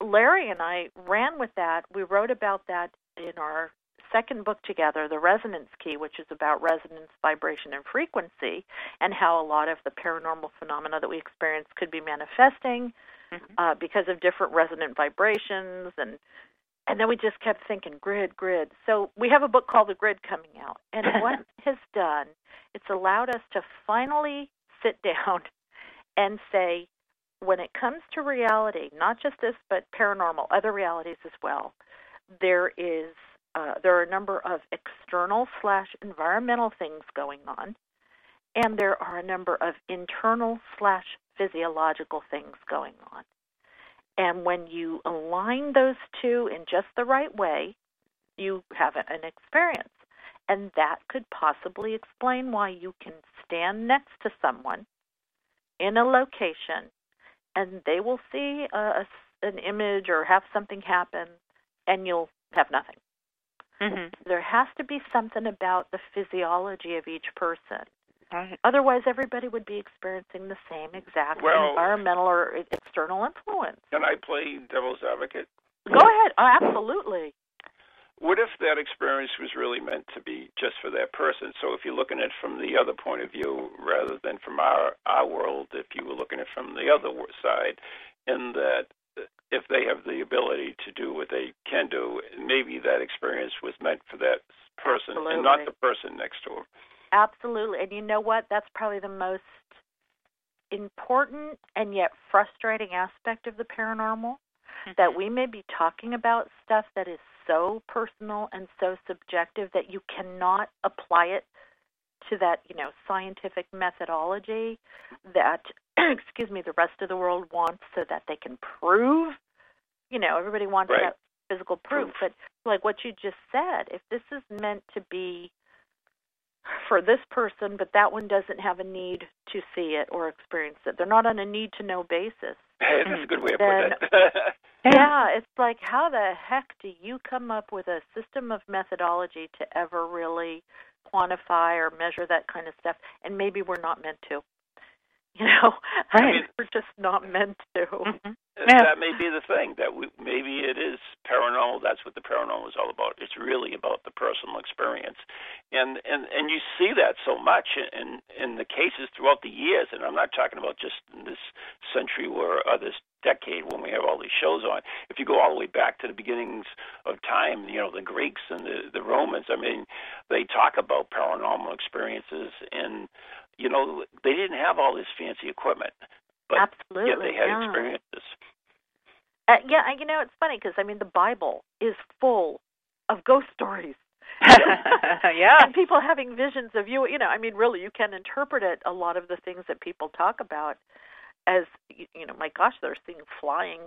Larry and I ran with that. We wrote about that in our second book together, The Resonance Key, which is about resonance, vibration, and frequency, and how a lot of the paranormal phenomena that we experience could be manifesting Mhm. uh, because of different resonant vibrations and and then we just kept thinking grid grid so we have a book called the grid coming out and what it has done it's allowed us to finally sit down and say when it comes to reality not just this but paranormal other realities as well there is uh, there are a number of external slash environmental things going on and there are a number of internal slash physiological things going on. And when you align those two in just the right way, you have an experience. And that could possibly explain why you can stand next to someone in a location and they will see a, a an image or have something happen and you'll have nothing. Mhm. There has to be something about the physiology of each person. Right. Otherwise, everybody would be experiencing the same exact Well- environmental or external influence. Can I play devil's advocate? Go ahead. Oh, absolutely. What if that experience was really meant to be just for that person? So if you're looking at it from the other point of view rather than from our our world, if you were looking at it from the other side, in that if they have the ability to do what they can do, maybe that experience was meant for that person and not the person next to them. Absolutely. And you know what? That's probably the most important and yet frustrating aspect of the paranormal hmm. that we may be talking about stuff that is so personal and so subjective that you cannot apply it to that, you know, scientific methodology that excuse me, the rest of the world wants so that they can prove. You know, everybody wants Right. that physical proof, Proof. but like what you just said, if this is meant to be for this person, but that one doesn't have a need to see it or experience it. They're not on a need to know basis. Hey, that's a good way of Then- putting it. Yeah, it's like how the heck do you come up with a system of methodology to ever really quantify or measure that kind of stuff? And maybe we're not meant to. You know, I mean, we're just not meant to. Mhm. Yeah. That may be the thing that we, maybe it is paranormal. That's what the paranormal is all about. It's really about the personal experience, and and and you see that so much in in the cases throughout the years. And I'm not talking about just in this century or, or this decade when we have all these shows on. If you go all the way back to the beginnings of time, you know, the Greeks and the the Romans. I mean, they talk about paranormal experiences, and you know, they didn't have all this fancy equipment, but Absolutely. yet they had yeah. experiences. Uh, yeah, and you know, it's funny because I mean, the Bible is full of ghost stories. yeah. and people having visions of you you know i mean really you can interpret it a lot of the things that people talk about as you you know my gosh they're seeing flying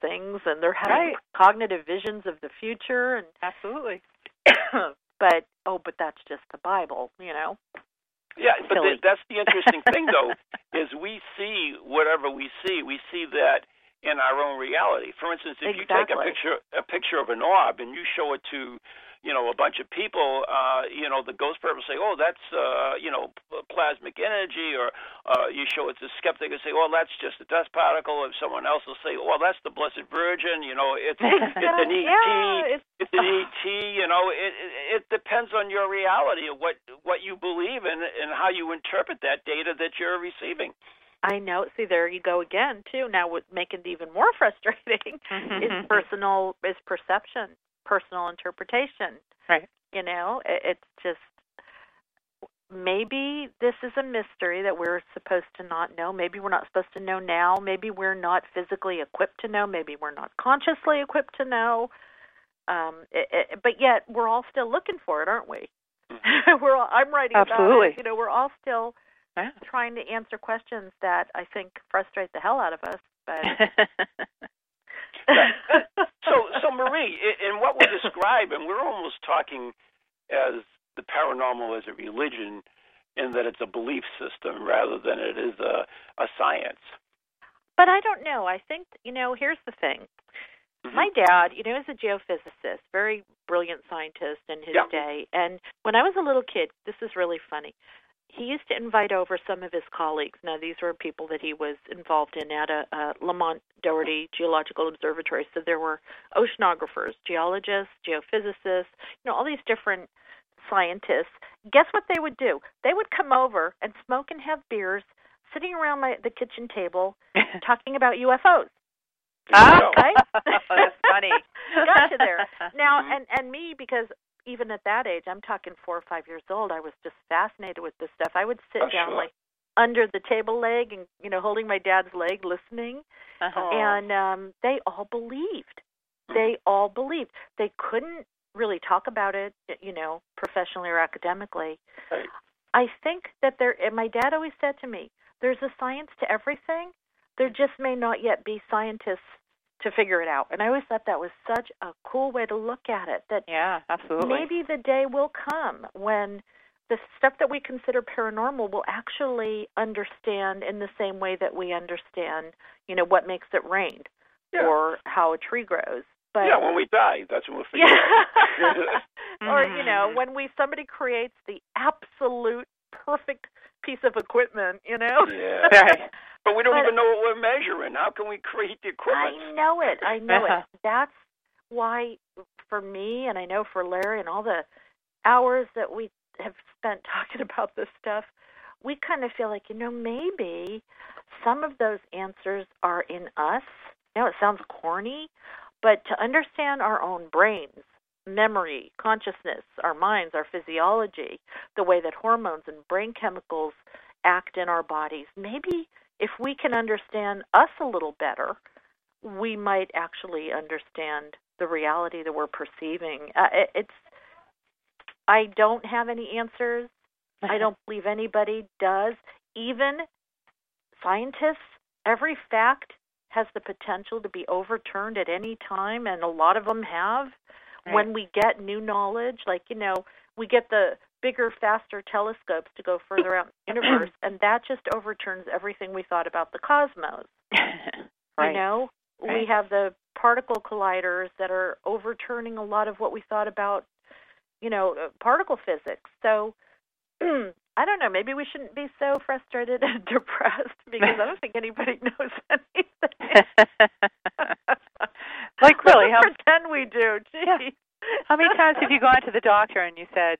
things and they're having Right. cognitive visions of the future and Absolutely. but oh but that's just the bible you know Yeah, but th- that's the interesting thing, though, is we see whatever we see. We see that in our own reality. For instance, if you take a picture a picture of an orb and you show it to, you know, a bunch of people, uh, you know, the ghost person say, "Oh, that's uh, you know, plasmic energy," or uh, you show it to skeptic and say, "Oh, that's just a dust particle." If someone else will say, "Oh, that's the Blessed Virgin," you know, it's it's an ET. yeah, it's, It's an ET, you know. It, it it depends on your reality of what what you believe in and how you interpret that data that you're receiving. I know. See, there you go again, too. Now, what make it even more frustrating is personal, is perception, personal interpretation. Right. You know, it, it's just maybe this is a mystery that we're supposed to not know. Maybe we're not supposed to know now. Maybe we're not physically equipped to know. Maybe we're not consciously equipped to know. Um, it, it, but yet, we're all still looking for it, aren't we? we're all, I'm writing about Absolutely. it. You know, we're all still Yeah. trying to answer questions that I think frustrate the hell out of us. But So, so Marie, i- in what we describe, and we're almost talking as the paranormal as a religion, in that it's a belief system rather than it is a a science. but I don't know. I think you know. Here's the thing. Mhm. My dad, you know, is a geophysicist, very brilliant scientist in his Yeah. day. And when I was a little kid, this is really funny. He used to invite over some of his colleagues. Now, these were people that he was involved in at a, a Lamont Doherty Geological Observatory. So there were oceanographers, geologists, geophysicists, you know, all these different scientists. Guess what they would do? They would come over and smoke and have beers, sitting around my the kitchen table, talking about UFOs. You go. That's funny. Got you there. Now, Mhm. and and me because even at that age, I'm talking four or five years old. I was just fascinated with this stuff. I would sit Oh, down sure. like under the table leg and you know holding my dad's leg, listening. Uh-huh. And um they all believed. They all believed. They couldn't really talk about it, you know, professionally or academically. Right. I think that there. And my dad always said to me, "There's a science to everything. There just may not yet be scientists to figure it out." And I always thought that was such a cool way to look at it. That yeah, absolutely. maybe the day will come when the stuff that we consider paranormal will actually understand in the same way that we understand, you know, what makes it rain Yeah. or how a tree grows. But yeah, when we die, that's when we'll figure yeah. it out. or you know, Mhm. when we somebody creates the absolute perfect piece of equipment, you know. Yeah. Right. But we don't But- even know what we're measuring. How can we create the equipment? I know it. I know Uh-huh. it. That's why, for me, and I know for Larry, and all the hours that we have spent talking about this stuff, we kind of feel like, you know, maybe some of those answers are in us. I know it sounds corny, but to understand our own brains, memory, consciousness, our minds, our physiology, the way that hormones and brain chemicals act in our bodies, maybe if we can understand us a little better, we might actually understand the reality that we're perceiving. Uh, it, it's I don't have any answers. I don't believe anybody does. Even scientists, every fact has the potential to be overturned at any time, and a lot of them have. When we get new knowledge, like, you know, we get the bigger, faster telescopes to go further out in the universe, and that just overturns everything we thought about the cosmos. right. You know, we have the particle colliders that are overturning a lot of what we thought about, you know, uh, particle physics. So I don't know. Maybe we shouldn't be so frustrated and depressed because I don't think anybody knows anything. like really, how pretend we do. Yeah. Gee. how many times have you gone to the doctor and you said,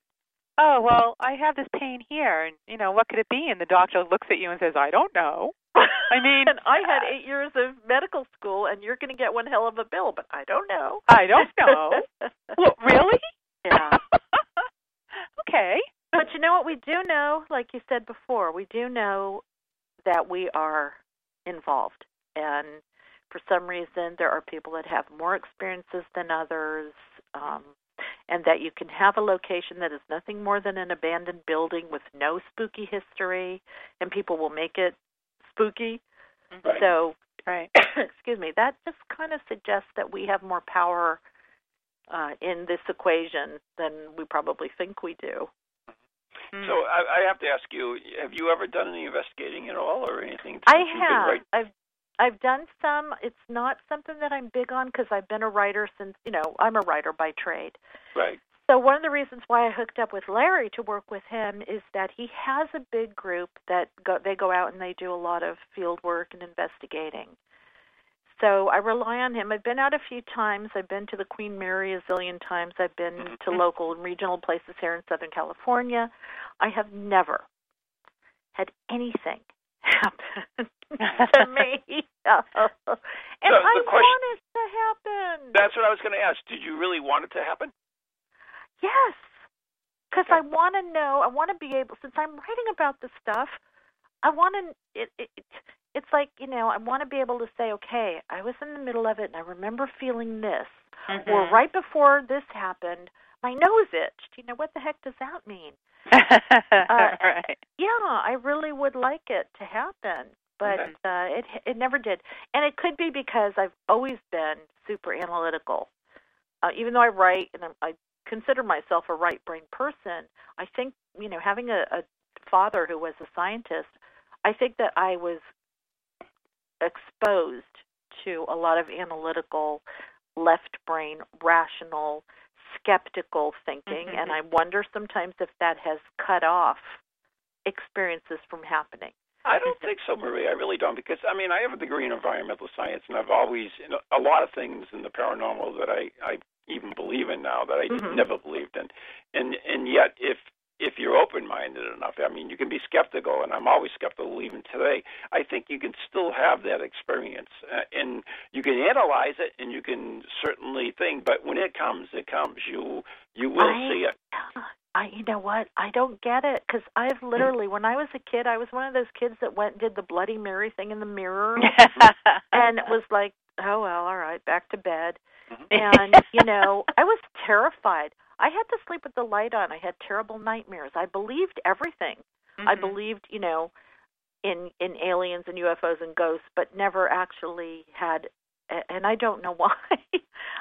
"Oh, well, I have this pain here, and you know, what could it be?" And the doctor looks at you and says, "I don't know." I mean, and I had eight years of medical school, and you're going to get one hell of a bill, but I don't know. I don't know. well, really? Yeah. okay. But you know what we do know, like you said before, we do know that we are involved. And for some reason, there are people that have more experiences than others. Um, and that you can have a location that is nothing more than an abandoned building with no spooky history, and people will make it spooky. Right. So Right. excuse me, that just kind of suggests that we have more power uh, in this equation than we probably think we do. Mm. So I, I have to ask you: Have you ever done any investigating at all, or anything? I you've been I've I've done some. It's not something that I'm big on because I've been a writer since you know I'm a writer by trade. Right. So one of the reasons why I hooked up with Larry to work with him is that he has a big group that go they go out and they do a lot of field work and investigating. So I rely on him. I've been out a few times. I've been to the Queen Mary a zillion times. I've been to Mhm. local and regional places here in Southern California. I have never had anything happen to me. and the I question- want it to happen. That's what I was going to ask. Did you really want it to happen? Yes, because Okay. I want to know. I want to be able. Since I'm writing about this stuff, I want to. It, it, it's like you know. I want to be able to say, okay, I was in the middle of it, and I remember feeling this, Mhm. or right before this happened, my nose itched. You know what the heck does that mean? right. Yeah, I really would like it to happen, but Okay. uh, it it never did. And it could be because I've always been super analytical. Uh, even though I write and I'm, I consider myself a right brain person, I think you know having a, a father who was a scientist, I think that I was exposed to a lot of analytical, left brain, rational, skeptical thinking, Mhm. and I wonder sometimes if that has cut off experiences from happening. I don't think so, Marie. I really don't, because I mean, I have a degree in environmental science, and I've always you know, a lot of things in the paranormal that I I even believe in now that I Mhm. never believed in, and and yet if if you're open-minded enough, I mean, you can be skeptical, and I'm always skeptical even today. I think you can still have that experience, uh, and you can analyze it, and you can certainly think, but when it comes, it comes. You you will I- see it. I, you know what? I don't get it because I've literally, when I was a kid, I was one of those kids that went and did the Bloody Mary thing in the mirror, and it was like, oh well, all right, back to bed. And you know, I was terrified. I had to sleep with the light on. I had terrible nightmares. I believed everything. I Mhm. believed, you know, in in aliens and UFOs and ghosts, but never actually had. And I don't know why.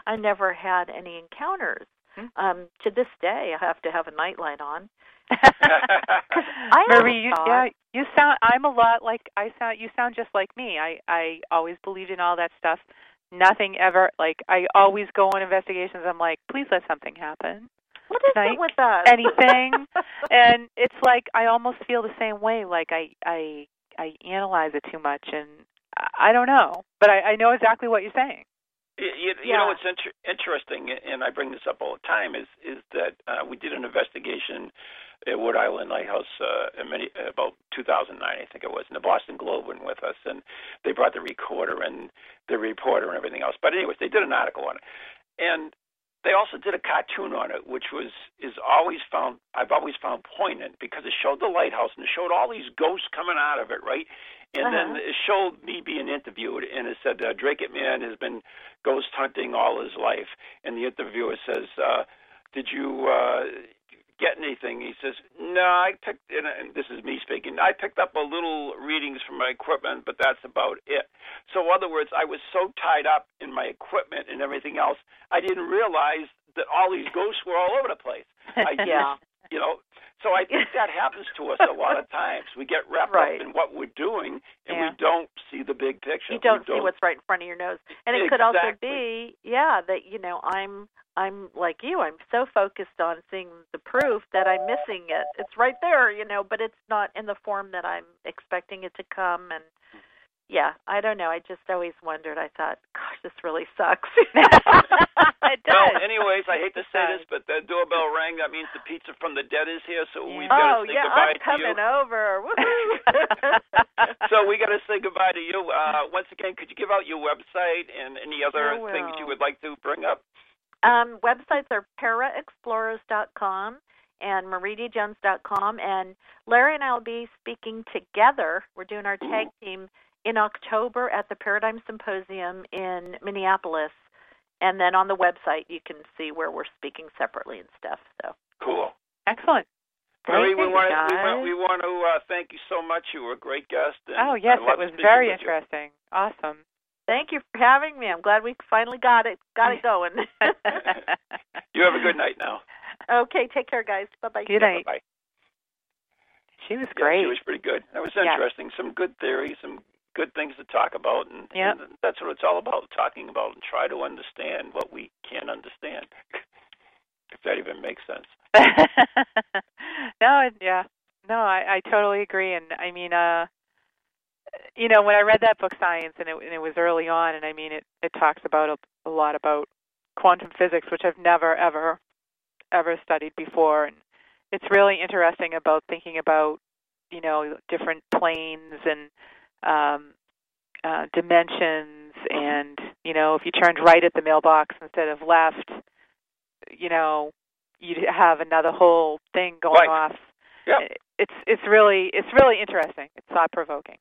I never had any encounters. Hmm. Um, to this day, I have to have a nightlight on. I Marie, you, thought- yeah, you sound. I'm a lot like I sound. You sound just like me. I I always believed in all that stuff. Nothing ever like I always go on investigations. I'm like, please let something happen. What is it with us? anything, and it's like I almost feel the same way. Like I I I analyze it too much, and I I don't know, but I, I know exactly what you're saying. You, you, you Yeah. know what's inter- interesting, and I bring this up all the time, is is that uh, we did an investigation at Wood Island Lighthouse uh, in Maine, about 2009, I think it was, and the Boston Globe went with us, and they brought the recorder and the reporter and everything else. But anyways, they did an article on it, and they also did a cartoon on it, which was is always found I've always found poignant because it showed the lighthouse and it showed all these ghosts coming out of it, right? And then Uh-huh. it showed me being interviewed, and it said uh, Dracut Man has been ghost hunting all his life, and the interviewer says, uh, "Did you uh, get anything?" He says, "No, I picked." And, and this is me speaking. I picked up a little readings from my equipment, but that's about it. So, in other words, I was so tied up in my equipment and everything else, I didn't realize that all these ghosts were all over the place. I yeah. you know so i think that happens to us a lot of times. We get wrapped Right. up in what we're doing and Yeah. we don't see the big picture. You don't we see what's right in front of your nose. And it could also be yeah that you know i'm i'm like you. I'm so focused on seeing the proof that i'm missing it. It's right there you know but it's not in the form that i'm expecting it to come and mm-hmm. Yeah i don't know i just always wondered i thought gosh this really sucks it does. well anyways i hate to say this but the doorbell rang that means the pizza from the dead is here so we Yeah. gotta oh say yeah goodbye i'm coming to you over so we got to say goodbye to you. Uh, once again, could you give out your website and any other Sure things you would like to bring up? Um, websites are paraexplorers.com and mariedjones.com. And Larry and I will be speaking together. We're doing our tag team in October at the Paradigm Symposium in Minneapolis. And then on the website, you can see where we're speaking separately and stuff. So Cool. Excellent. Marie, we want to we guys. want, we want to uh, thank you so much. You were a great guest. And Oh yes, it was very with you. interesting. Awesome. Thank you for having me. I'm glad we finally got it got it going. you have a good night now. Okay, take care, guys. Bye bye. Good night. Bye. She was great. Yeah, she was pretty good. That was Yeah. interesting. Some good theories, some good things to talk about, and, Yep. and that's what it's all about: talking about and try to understand what we can't understand. if that even makes sense. no, yeah, no, I, I totally agree, and I mean, uh, you know, when I read that book, PSIence, and it, and it was early on, and I mean, it it talks about a, a lot about quantum physics, which I've never ever ever studied before, and it's really interesting about thinking about, you know, different planes and um, uh, dimensions, and you know, if you turned right at the mailbox instead of left, you know, you'd have another whole thing going Right. off. Yeah. It's it's really it's really interesting. It's thought provoking.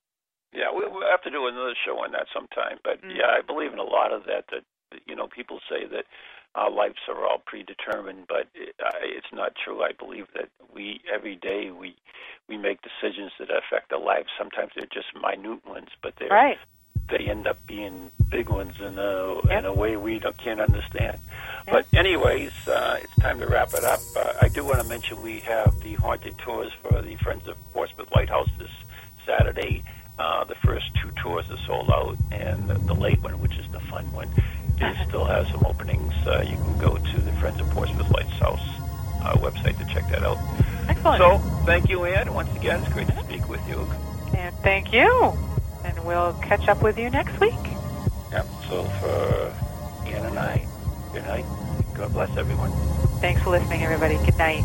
Yeah, we, we'll have to do another show on that sometime. But Mm. yeah, I believe in a lot of. That that, you know, people say that our lives are all predetermined, but it, I, it's not true. I believe that we every day we we make decisions that affect our lives. Sometimes they're just minute ones, but they're Right. they end up being big ones in a Yep. in a way we don't, can't understand. But anyways, uh, it's time to wrap it up. Uh, I do want to mention we have the haunted tours for the Friends of Portsmouth Lighthouse this Saturday. Uh, the first two tours are sold out, and the, the late one, which is the fun one, is still has some openings. Uh, you can go to the Friends of Portsmouth Lighthouse uh, website to check that out. Excellent. So, thank you, Anne. Once again, it's great to speak with you. and thank you. And we'll catch up with you next week. Yep. So for Anne and I, good night. God bless everyone. Thanks for listening, everybody. Good night.